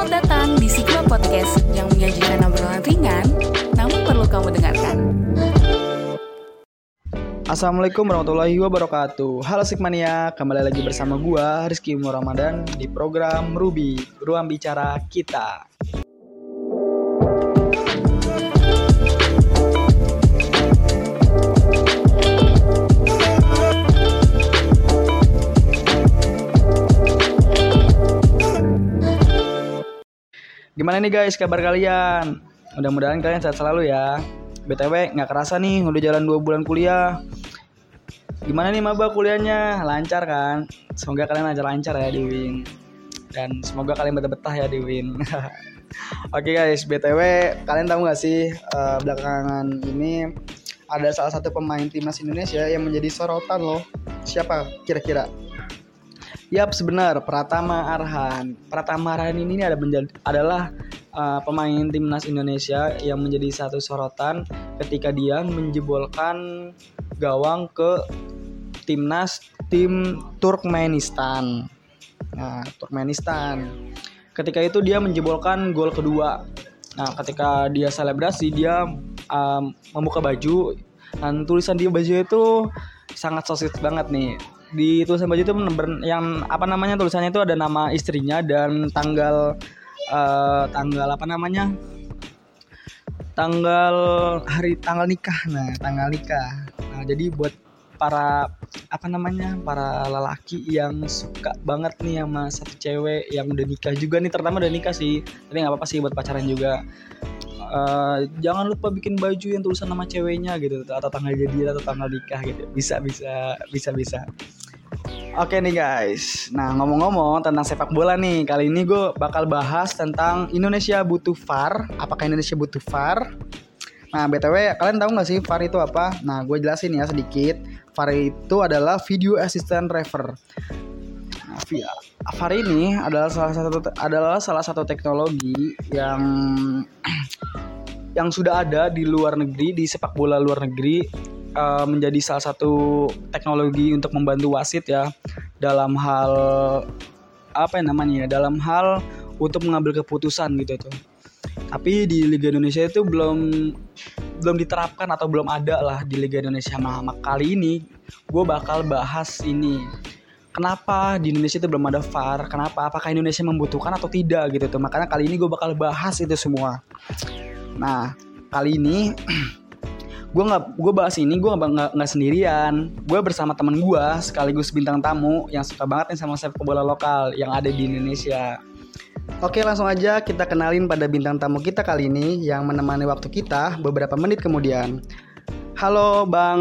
Selamat datang di Sigma Podcast yang menyajikan obrolan ringan, namun perlu kamu dengarkan. Assalamualaikum warahmatullahi wabarakatuh Halo Sigmania, kembali lagi bersama gua Rizky Umar Ramadan di program Ruby, Ruang Bicara Kita Gimana nih guys kabar kalian? Mudah-mudahan kalian sehat selalu ya. BTW nggak kerasa nih udah jalan dua bulan kuliah. Gimana nih maba kuliahnya? Lancar kan? Semoga kalian lancar-lancar ya di Win. Dan semoga kalian betah-betah ya di Win. Oke guys, BTW kalian tahu nggak sih uh, belakangan ini ada salah satu pemain timnas Indonesia yang menjadi sorotan loh. Siapa kira-kira? Yap, sebenar Pratama Arhan. Pratama Arhan ini ada adalah uh, pemain timnas Indonesia yang menjadi satu sorotan ketika dia menjebolkan gawang ke timnas tim Turkmenistan. Nah, Turkmenistan. Ketika itu dia menjebolkan gol kedua. Nah, ketika dia selebrasi dia um, membuka baju dan tulisan di baju itu sangat sosis banget nih di tulisan baju itu yang apa namanya tulisannya itu ada nama istrinya dan tanggal uh, tanggal apa namanya? Tanggal hari tanggal nikah. Nah tanggal nikah. Nah jadi buat para apa namanya para lelaki yang suka banget nih sama satu cewek yang udah nikah juga nih terutama udah nikah sih. Tapi nggak apa-apa sih buat pacaran juga uh, jangan lupa bikin baju yang tulisan nama ceweknya gitu atau tanggal jadi atau tanggal nikah gitu. Bisa bisa bisa bisa. Oke nih guys, nah ngomong-ngomong tentang sepak bola nih Kali ini gue bakal bahas tentang Indonesia butuh VAR. Apakah Indonesia butuh VAR? Nah BTW kalian tahu gak sih VAR itu apa? Nah gue jelasin ya sedikit. VAR itu adalah Video Assistant Refer nah, VAR ini adalah salah satu adalah salah satu teknologi yang yang sudah ada di luar negeri di sepak bola luar negeri uh, menjadi salah satu teknologi untuk membantu wasit ya dalam hal apa yang namanya ya dalam hal untuk mengambil keputusan gitu tuh. Tapi di Liga Indonesia itu belum belum diterapkan atau belum ada lah di Liga Indonesia. Nah kali ini gue bakal bahas ini kenapa di Indonesia itu belum ada VAR kenapa? Apakah Indonesia membutuhkan atau tidak gitu tuh? Makanya kali ini gue bakal bahas itu semua. Nah kali ini gue nggak gue bahas ini gue nggak nggak sendirian. Gue bersama teman gue sekaligus bintang tamu yang suka banget nih sama sepak bola lokal yang ada di Indonesia. Oke langsung aja kita kenalin pada bintang tamu kita kali ini yang menemani waktu kita beberapa menit kemudian. Halo Bang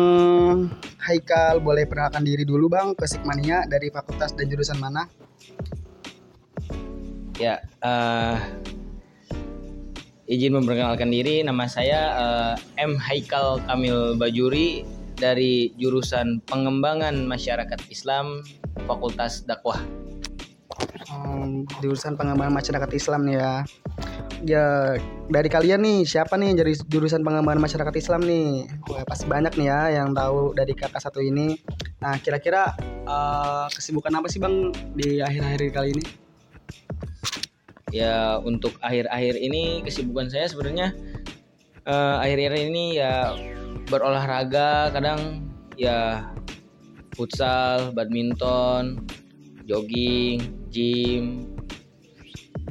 Haikal, boleh perkenalkan diri dulu Bang ke Sigmania dari fakultas dan jurusan mana? Ya, uh, izin memperkenalkan diri nama saya uh, M Haikal Kamil Bajuri dari jurusan Pengembangan Masyarakat Islam Fakultas Dakwah. Um, jurusan Pengembangan Masyarakat Islam nih ya. Ya dari kalian nih siapa nih dari jurusan Pengembangan Masyarakat Islam nih? Wah, pasti banyak nih ya yang tahu dari kakak satu ini. Nah kira-kira uh, kesibukan apa sih bang di akhir-akhir kali ini? ya untuk akhir-akhir ini kesibukan saya sebenarnya uh, akhir-akhir ini ya berolahraga kadang ya futsal, badminton, jogging, gym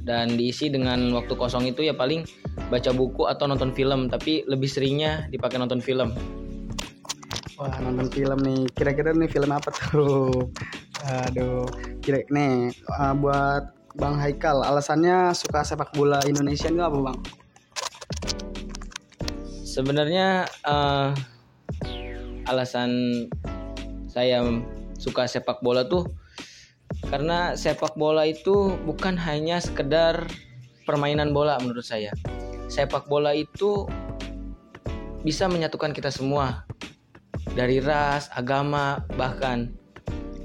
dan diisi dengan waktu kosong itu ya paling baca buku atau nonton film tapi lebih seringnya dipakai nonton film. Wah nonton film nih kira-kira nih film apa tuh? Aduh kira nih uh, buat Bang Haikal, alasannya suka sepak bola Indonesia nggak apa bang? Sebenarnya uh, alasan saya suka sepak bola tuh karena sepak bola itu bukan hanya sekedar permainan bola menurut saya. Sepak bola itu bisa menyatukan kita semua dari ras, agama, bahkan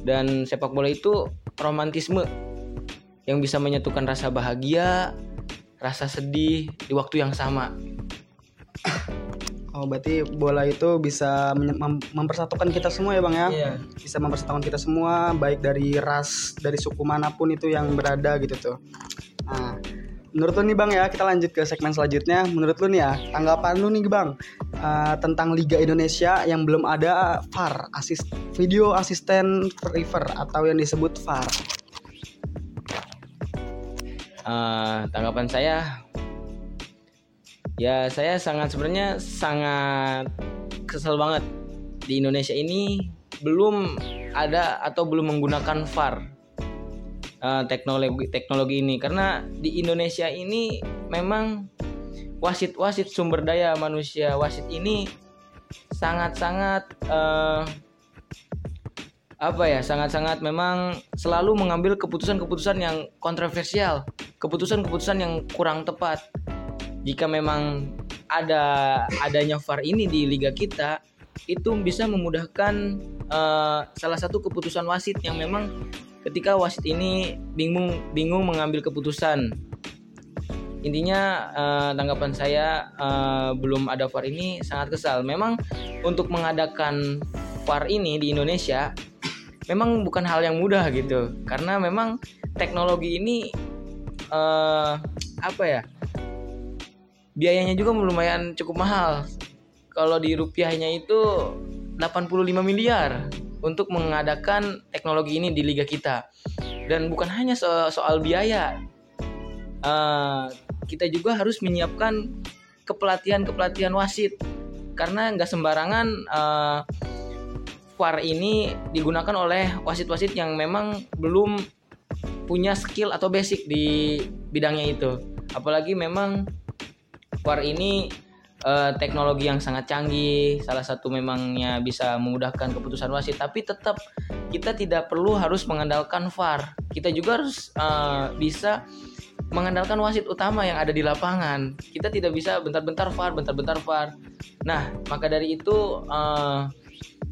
dan sepak bola itu romantisme yang bisa menyatukan rasa bahagia, rasa sedih di waktu yang sama. Oh, berarti bola itu bisa mem mempersatukan kita semua ya, Bang ya? Iya. Bisa mempersatukan kita semua baik dari ras, dari suku mana pun itu yang berada gitu tuh. Nah, menurut lu nih bang ya kita lanjut ke segmen selanjutnya menurut lu nih ya tanggapan lu nih bang uh, tentang Liga Indonesia yang belum ada VAR assist video asisten river atau yang disebut VAR uh, tanggapan saya ya saya sangat sebenarnya sangat kesel banget. Di Indonesia ini belum ada atau belum menggunakan VAR uh, teknologi teknologi ini. Karena di Indonesia ini memang wasit-wasit sumber daya manusia wasit ini sangat-sangat uh, apa ya sangat-sangat memang selalu mengambil keputusan-keputusan yang kontroversial keputusan-keputusan yang kurang tepat jika memang ada adanya VAR ini di liga kita itu bisa memudahkan uh, salah satu keputusan wasit yang memang ketika wasit ini bingung bingung mengambil keputusan. Intinya uh, tanggapan saya uh, belum ada VAR ini sangat kesal. Memang untuk mengadakan VAR ini di Indonesia memang bukan hal yang mudah gitu. Karena memang teknologi ini uh, apa ya biayanya juga lumayan cukup mahal. Kalau di rupiahnya itu 85 miliar untuk mengadakan teknologi ini di liga kita. Dan bukan hanya so soal biaya uh, kita juga harus menyiapkan kepelatihan kepelatihan wasit. Karena nggak sembarangan uh, VAR ini digunakan oleh wasit-wasit yang memang belum punya skill atau basic di bidangnya itu. Apalagi memang VAR ini uh, teknologi yang sangat canggih. Salah satu memangnya bisa memudahkan keputusan wasit, tapi tetap kita tidak perlu harus mengandalkan VAR. Kita juga harus uh, bisa mengandalkan wasit utama yang ada di lapangan. Kita tidak bisa bentar-bentar VAR, bentar-bentar VAR. Nah, maka dari itu uh,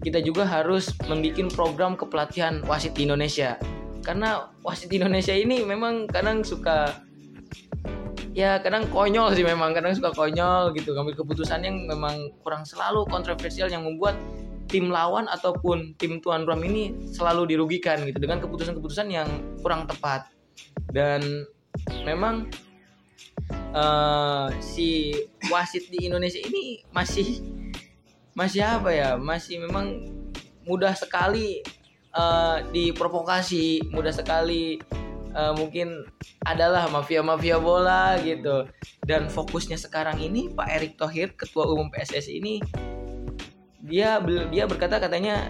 kita juga harus membuat program kepelatihan wasit di Indonesia karena wasit di Indonesia ini memang kadang suka ya kadang konyol sih memang kadang suka konyol gitu. Ngambil keputusan yang memang kurang selalu kontroversial yang membuat tim lawan ataupun tim tuan rumah ini selalu dirugikan gitu dengan keputusan-keputusan yang kurang tepat. Dan memang uh, si wasit di Indonesia ini masih masih apa ya? Masih memang mudah sekali uh, diprovokasi mudah sekali uh, mungkin adalah mafia-mafia bola gitu. Dan fokusnya sekarang ini Pak Erick Thohir ketua umum PSSI ini dia dia berkata katanya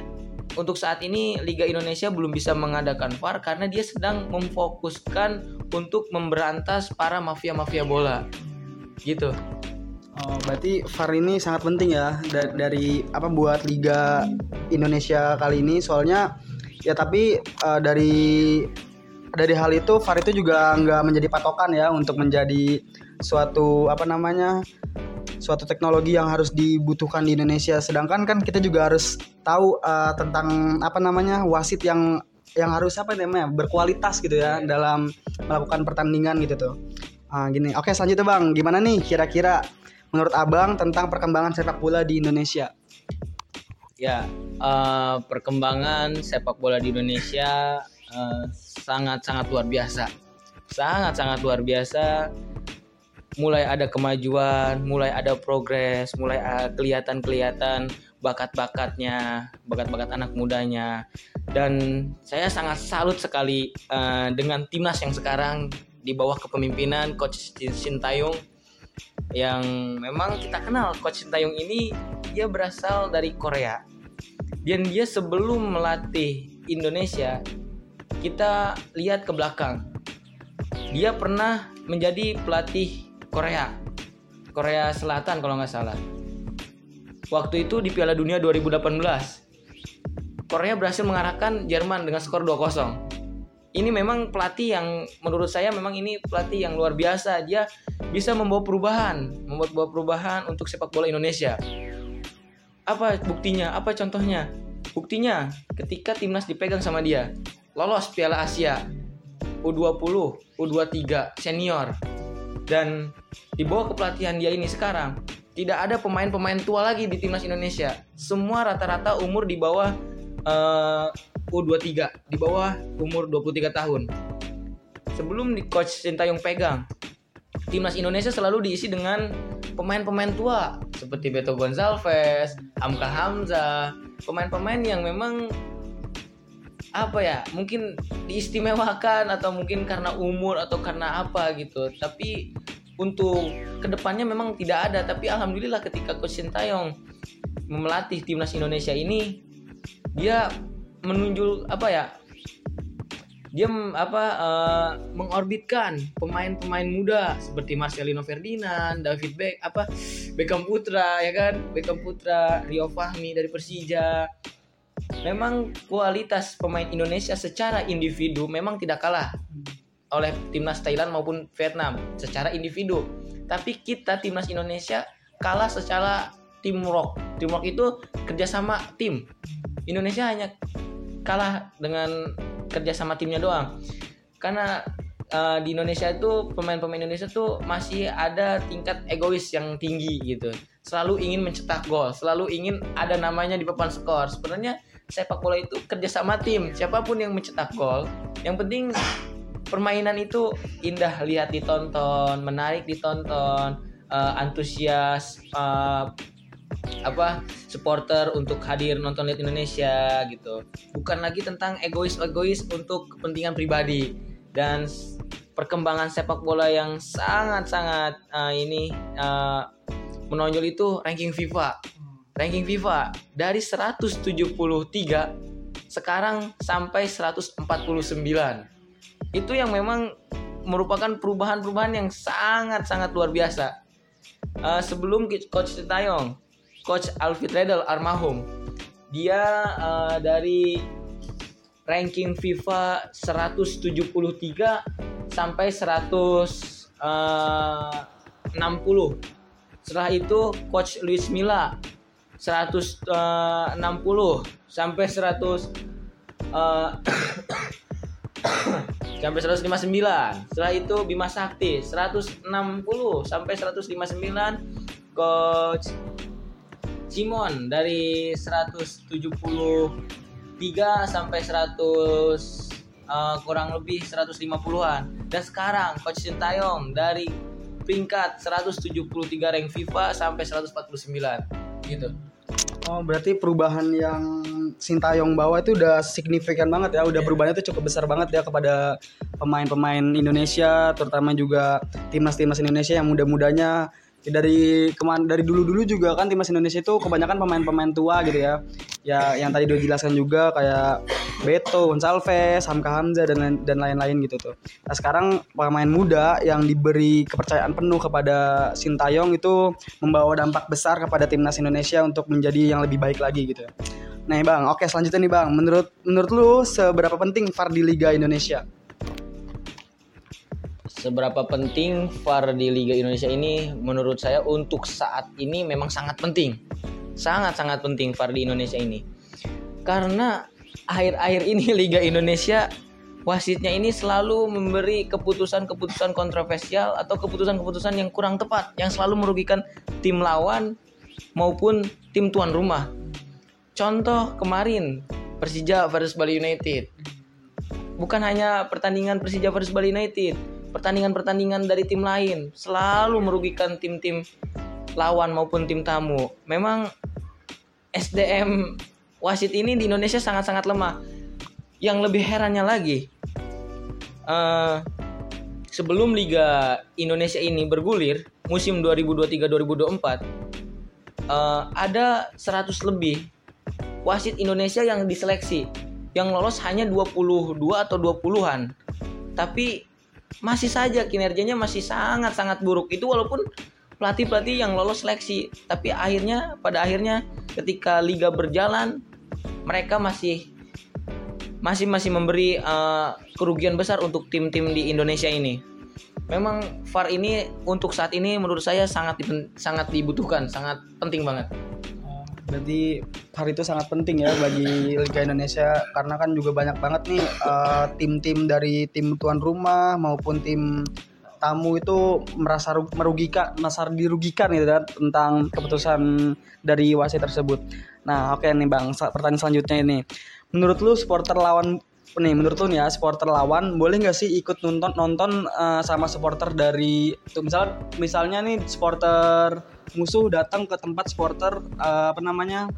untuk saat ini Liga Indonesia belum bisa mengadakan VAR karena dia sedang memfokuskan untuk memberantas para mafia-mafia bola. Gitu. Oh, berarti VAR ini sangat penting ya dari, dari apa buat Liga Indonesia kali ini. Soalnya ya tapi uh, dari dari hal itu VAR itu juga nggak menjadi patokan ya untuk menjadi suatu apa namanya suatu teknologi yang harus dibutuhkan di Indonesia sedangkan kan kita juga harus tahu uh, tentang apa namanya wasit yang yang harus apa namanya berkualitas gitu ya dalam melakukan pertandingan gitu tuh. Uh, gini, oke selanjutnya bang, gimana nih kira-kira menurut abang tentang perkembangan sepak bola di Indonesia? Ya, uh, perkembangan sepak bola di Indonesia eh, sangat-sangat luar biasa, sangat-sangat luar biasa. Mulai ada kemajuan, mulai ada progres, mulai uh, kelihatan-kelihatan bakat-bakatnya, bakat-bakat anak mudanya. Dan saya sangat salut sekali uh, dengan timnas yang sekarang di bawah kepemimpinan Coach Sintayong yang memang kita kenal coach Sintayong ini dia berasal dari Korea dan dia sebelum melatih Indonesia kita lihat ke belakang dia pernah menjadi pelatih Korea Korea Selatan kalau nggak salah waktu itu di Piala Dunia 2018 Korea berhasil mengarahkan Jerman dengan skor 2-0 ini memang pelatih yang menurut saya memang ini pelatih yang luar biasa. Dia bisa membawa perubahan, membuat sebuah perubahan untuk sepak bola Indonesia. Apa buktinya? Apa contohnya? Buktinya ketika timnas dipegang sama dia, lolos Piala Asia U20, U23 senior dan di bawah kepelatihan dia ini sekarang tidak ada pemain-pemain tua lagi di timnas Indonesia. Semua rata-rata umur di bawah uh, U23 di bawah umur 23 tahun. Sebelum di coach Sintayong pegang, timnas Indonesia selalu diisi dengan pemain-pemain tua seperti Beto Gonçalves, Hamka Hamza, pemain-pemain yang memang apa ya mungkin diistimewakan atau mungkin karena umur atau karena apa gitu. Tapi untuk ke depannya memang tidak ada. Tapi alhamdulillah ketika Coach Sintayong memelatih timnas Indonesia ini dia menunjuk apa ya dia apa uh, mengorbitkan pemain-pemain muda seperti Marcelino Ferdinand, David Beck, apa Beckham Putra ya kan, Beckham Putra, Rio Fahmi dari Persija. Memang kualitas pemain Indonesia secara individu memang tidak kalah oleh timnas Thailand maupun Vietnam secara individu. Tapi kita timnas Indonesia kalah secara teamwork. Teamwork itu kerjasama tim. Indonesia hanya kalah dengan kerja sama timnya doang karena uh, di Indonesia itu pemain-pemain Indonesia tuh masih ada tingkat egois yang tinggi gitu selalu ingin mencetak gol selalu ingin ada namanya di papan skor sebenarnya sepak bola itu kerja sama tim. Siapa pun yang mencetak gol yang penting permainan itu indah. Lihat ditonton menarik ditonton uh, antusias uh, apa supporter untuk hadir nonton lihat Indonesia gitu. Bukan lagi tentang egois egois untuk kepentingan pribadi. Dan perkembangan sepak bola yang sangat sangat uh, ini uh, menonjol itu ranking FIFA ranking FIFA dari 173 sekarang sampai 149 itu yang memang merupakan perubahan-perubahan yang sangat-sangat luar biasa uh, sebelum coach Sintayong Coach Alfred Riedel Armahum. Dia uh, dari ranking FIFA 173 sampai 160. Eh, Setelah itu Coach Luis Milla 160 sampai 100 uh, sampai 159. Setelah itu Bima Sakti 160 sampai 159 coach Simon dari 173 sampai 100 uh, eh, kurang lebih 150-an. Dan sekarang Coach Sintayong dari peringkat 173 rank FIFA sampai 149 gitu. Oh, berarti perubahan yang Sintayong bawa itu udah signifikan banget ya, udah yeah. perubahannya itu cukup besar banget ya kepada pemain-pemain Indonesia, terutama juga timnas-timnas Indonesia yang muda-mudanya dari kemarin dari dulu-dulu juga kan timnas Indonesia itu kebanyakan pemain-pemain tua gitu ya. Ya yang tadi udah dijelaskan juga kayak Beto, Gonçalves, Hamka Hamza dan dan lain-lain gitu tuh. Nah, sekarang pemain muda yang diberi kepercayaan penuh kepada Sintayong itu membawa dampak besar kepada timnas Indonesia untuk menjadi yang lebih baik lagi gitu. Nah, Bang, oke selanjutnya nih Bang, menurut menurut lu seberapa penting VAR di Liga Indonesia? Seberapa penting VAR di Liga Indonesia ini menurut saya untuk saat ini memang sangat penting. Sangat-sangat penting VAR di Indonesia ini. Karena akhir-akhir ini Liga Indonesia wasitnya ini selalu memberi keputusan-keputusan kontroversial atau keputusan-keputusan yang kurang tepat yang selalu merugikan tim lawan maupun tim tuan rumah. Contoh kemarin Persija versus Bali United. Bukan hanya pertandingan Persija versus Bali United, pertandingan-pertandingan dari tim lain selalu merugikan tim-tim lawan maupun tim tamu. Memang SDM wasit ini di Indonesia sangat-sangat lemah. Yang lebih herannya lagi, uh, sebelum Liga Indonesia ini bergulir musim 2023-2024, uh, ada 100 lebih wasit Indonesia yang diseleksi. Yang lolos hanya 22 atau 20-an. Tapi masih saja kinerjanya masih sangat-sangat buruk. Itu walaupun pelatih-pelatih yang lolos seleksi, tapi akhirnya pada akhirnya ketika liga berjalan mereka masih masih masih memberi uh, kerugian besar untuk tim-tim di Indonesia ini. Memang VAR ini untuk saat ini menurut saya sangat sangat dibutuhkan, sangat penting banget berarti hari itu sangat penting ya bagi Liga Indonesia karena kan juga banyak banget nih uh, tim-tim dari tim tuan rumah maupun tim tamu itu merasa merugikan, merasa dirugikan gitu kan tentang keputusan dari wasit tersebut. Nah, oke okay nih Bang, pertanyaan selanjutnya ini. Menurut lu supporter lawan nih menurut lu nih ya supporter lawan boleh nggak sih ikut nonton nonton uh, sama supporter dari tuh misal misalnya nih supporter musuh datang ke tempat supporter uh, apa namanya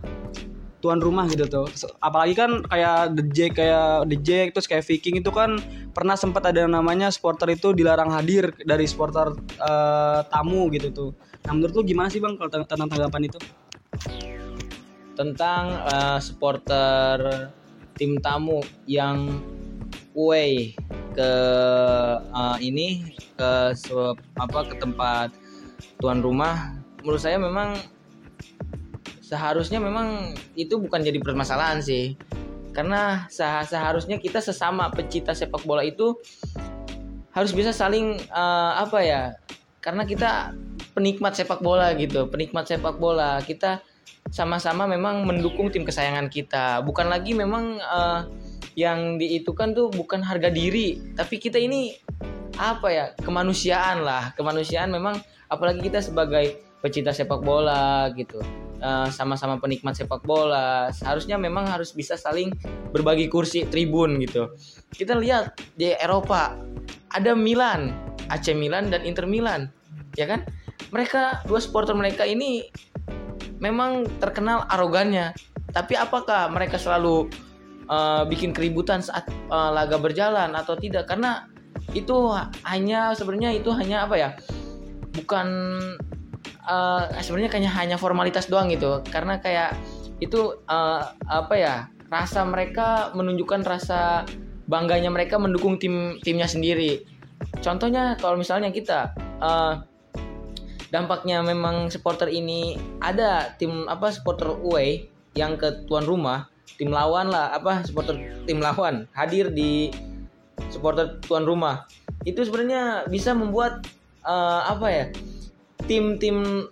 tuan rumah gitu tuh. Apalagi kan kayak The Jack kayak The Jack terus kayak Viking itu kan pernah sempat ada yang namanya supporter itu dilarang hadir dari supporter uh, tamu gitu tuh. Nah menurut lu gimana sih bang kalau tentang tanggapan itu? Tentang uh, supporter tim tamu yang away ke uh, ini ke apa ke tempat tuan rumah menurut saya memang seharusnya memang itu bukan jadi permasalahan sih karena seharusnya kita sesama pecinta sepak bola itu harus bisa saling uh, apa ya karena kita penikmat sepak bola gitu penikmat sepak bola kita sama-sama memang mendukung tim kesayangan kita. Bukan lagi memang uh, yang diitukan tuh bukan harga diri, tapi kita ini apa ya kemanusiaan lah. Kemanusiaan memang apalagi kita sebagai pecinta sepak bola gitu. eh, sama-sama penikmat sepak bola seharusnya memang harus bisa saling berbagi kursi tribun gitu kita lihat di Eropa ada Milan AC Milan dan Inter Milan ya kan mereka dua supporter mereka ini memang terkenal arogannya. Tapi apakah mereka selalu uh, bikin keributan saat uh, laga berjalan atau tidak? Karena itu hanya sebenarnya itu hanya apa ya? Bukan uh, sebenarnya kayaknya hanya formalitas doang gitu. Karena kayak itu uh, apa ya? Rasa mereka menunjukkan rasa bangganya mereka mendukung tim timnya sendiri. Contohnya kalau misalnya kita uh, dampaknya memang supporter ini ada tim apa supporter away yang ke tuan rumah tim lawan lah apa supporter tim lawan hadir di supporter tuan rumah itu sebenarnya bisa membuat uh, apa ya tim-tim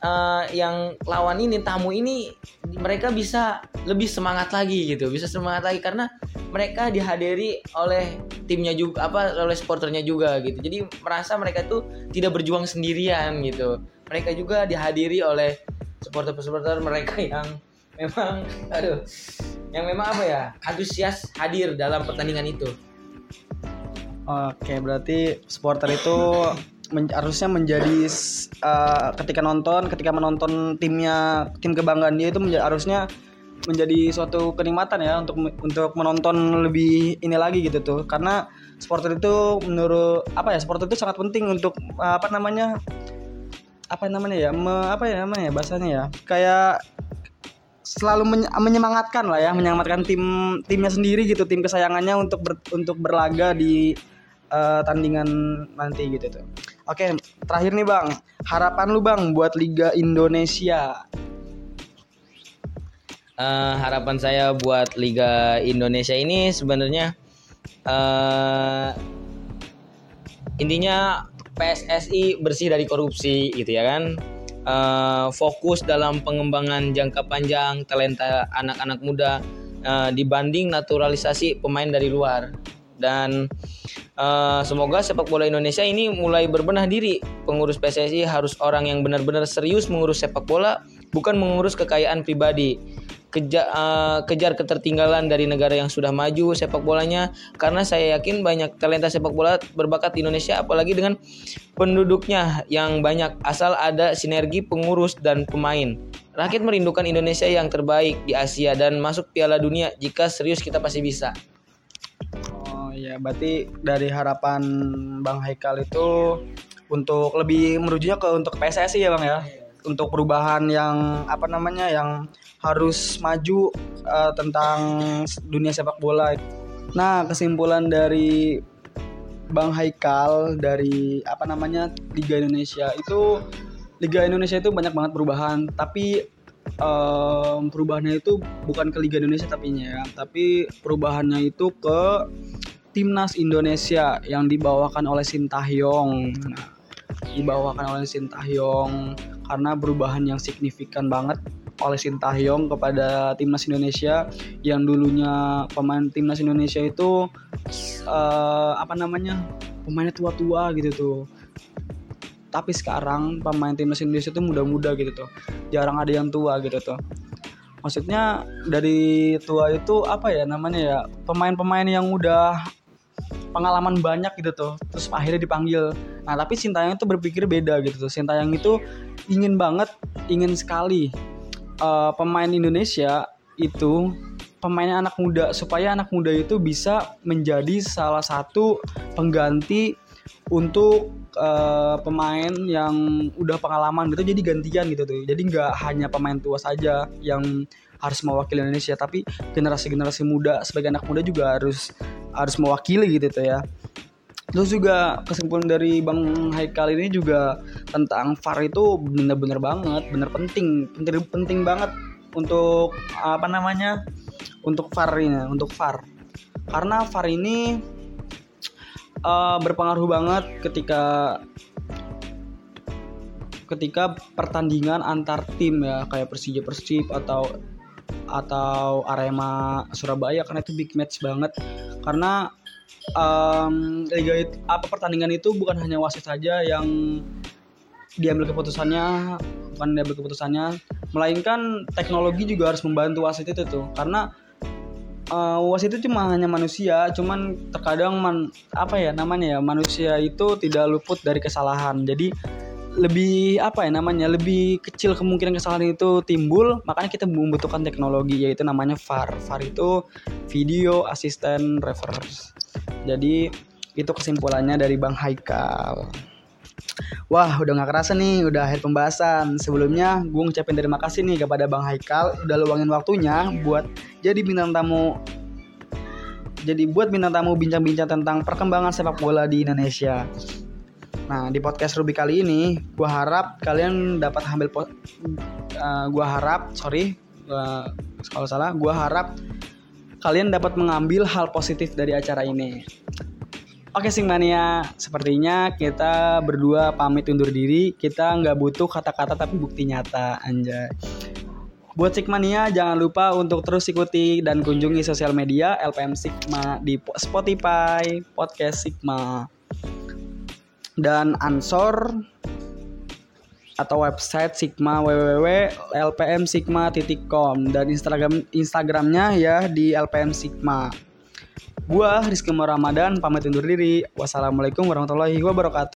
uh, yang lawan ini tamu ini mereka bisa lebih semangat lagi gitu bisa semangat lagi karena mereka dihadiri oleh timnya juga apa oleh supporternya juga gitu. Jadi merasa mereka tuh tidak berjuang sendirian gitu. Mereka juga dihadiri oleh supporter-supporter mereka yang memang aduh yang memang apa ya antusias hadir dalam pertandingan itu. Oke berarti supporter itu men harusnya menjadi uh, ketika nonton ketika menonton timnya tim kebanggaan dia itu menjadi, harusnya menjadi suatu kenikmatan ya untuk untuk menonton lebih ini lagi gitu tuh karena supporter itu menurut apa ya supporter itu sangat penting untuk apa namanya apa namanya ya me, apa ya namanya ya bahasanya ya kayak selalu menyemangatkan lah ya menyemangatkan tim timnya sendiri gitu tim kesayangannya untuk ber, untuk berlaga di uh, tandingan nanti gitu tuh. Oke, terakhir nih Bang, harapan lu Bang buat Liga Indonesia? Uh, harapan saya buat Liga Indonesia ini sebenarnya uh, intinya PSSI bersih dari korupsi gitu ya kan? Uh, fokus dalam pengembangan jangka panjang talenta anak-anak muda uh, dibanding naturalisasi pemain dari luar dan uh, semoga sepak bola Indonesia ini mulai berbenah diri pengurus PSSI harus orang yang benar-benar serius mengurus sepak bola bukan mengurus kekayaan pribadi kejar, uh, kejar ketertinggalan dari negara yang sudah maju sepak bolanya karena saya yakin banyak talenta sepak bola berbakat di Indonesia apalagi dengan penduduknya yang banyak asal ada sinergi pengurus dan pemain. Rakyat merindukan Indonesia yang terbaik di Asia dan masuk Piala Dunia jika serius kita pasti bisa. Oh ya, berarti dari harapan Bang Haikal itu untuk lebih merujuknya ke untuk PSSI ya Bang ya. Untuk perubahan yang apa namanya yang harus maju uh, tentang dunia sepak bola. Nah, kesimpulan dari Bang Haikal dari apa namanya Liga Indonesia itu Liga Indonesia itu banyak banget perubahan, tapi um, perubahannya itu bukan ke Liga Indonesia tapi ya, tapi perubahannya itu ke timnas Indonesia yang dibawakan oleh Sintayong. Nah, dibawakan oleh Sintayong karena perubahan yang signifikan banget oleh Sintayong kepada timnas Indonesia yang dulunya pemain timnas Indonesia itu uh, apa namanya pemainnya tua-tua gitu tuh. Tapi sekarang pemain timnas Indonesia itu muda-muda gitu tuh. Jarang ada yang tua gitu tuh. Maksudnya dari tua itu apa ya namanya ya pemain-pemain yang udah pengalaman banyak gitu tuh terus akhirnya dipanggil. Nah tapi Sintayong itu berpikir beda gitu tuh. Sintayong itu ingin banget ingin sekali uh, pemain Indonesia itu pemainnya anak muda supaya anak muda itu bisa menjadi salah satu pengganti untuk uh, pemain yang udah pengalaman gitu jadi gantian gitu tuh. Jadi nggak hanya pemain tua saja yang harus mewakili Indonesia tapi generasi-generasi muda sebagai anak muda juga harus harus mewakili gitu tuh ya. Terus juga kesimpulan dari Bang Haikal ini juga tentang VAR itu bener-bener banget bener penting penting penting banget untuk apa namanya untuk VAR ini untuk VAR karena VAR ini uh, berpengaruh banget ketika ketika pertandingan antar tim ya kayak Persija Persib atau atau Arema Surabaya karena itu big match banget karena um, liga itu, apa pertandingan itu bukan hanya wasit saja yang diambil keputusannya bukan diambil keputusannya melainkan teknologi juga harus membantu wasit itu tuh. Karena uh, wasit itu cuma hanya manusia cuman terkadang man, apa ya namanya ya manusia itu tidak luput dari kesalahan. Jadi lebih apa ya namanya lebih kecil kemungkinan kesalahan itu timbul makanya kita membutuhkan teknologi yaitu namanya VAR VAR itu video asisten reverse. Jadi itu kesimpulannya dari Bang Haikal. Wah udah gak kerasa nih udah akhir pembahasan. Sebelumnya gue ngucapin terima kasih nih kepada Bang Haikal Udah luangin waktunya buat jadi bintang tamu Jadi buat bintang tamu bincang-bincang tentang perkembangan sepak bola di Indonesia Nah di podcast Ruby kali ini gue harap kalian dapat ambil uh, eh, Gue harap sorry uh, kalau salah gue harap kalian dapat mengambil hal positif dari acara ini Oke Singmania, sepertinya kita berdua pamit undur diri. Kita nggak butuh kata-kata tapi bukti nyata, anjay. Buat Sigmania, jangan lupa untuk terus ikuti dan kunjungi sosial media LPM Sigma di Spotify, Podcast Sigma, dan Ansor atau website Sigma www.lpmsigma.com dan Instagram Instagramnya ya di LPM Sigma. Gua Rizky Ramadan pamit undur diri. Wassalamualaikum warahmatullahi wabarakatuh.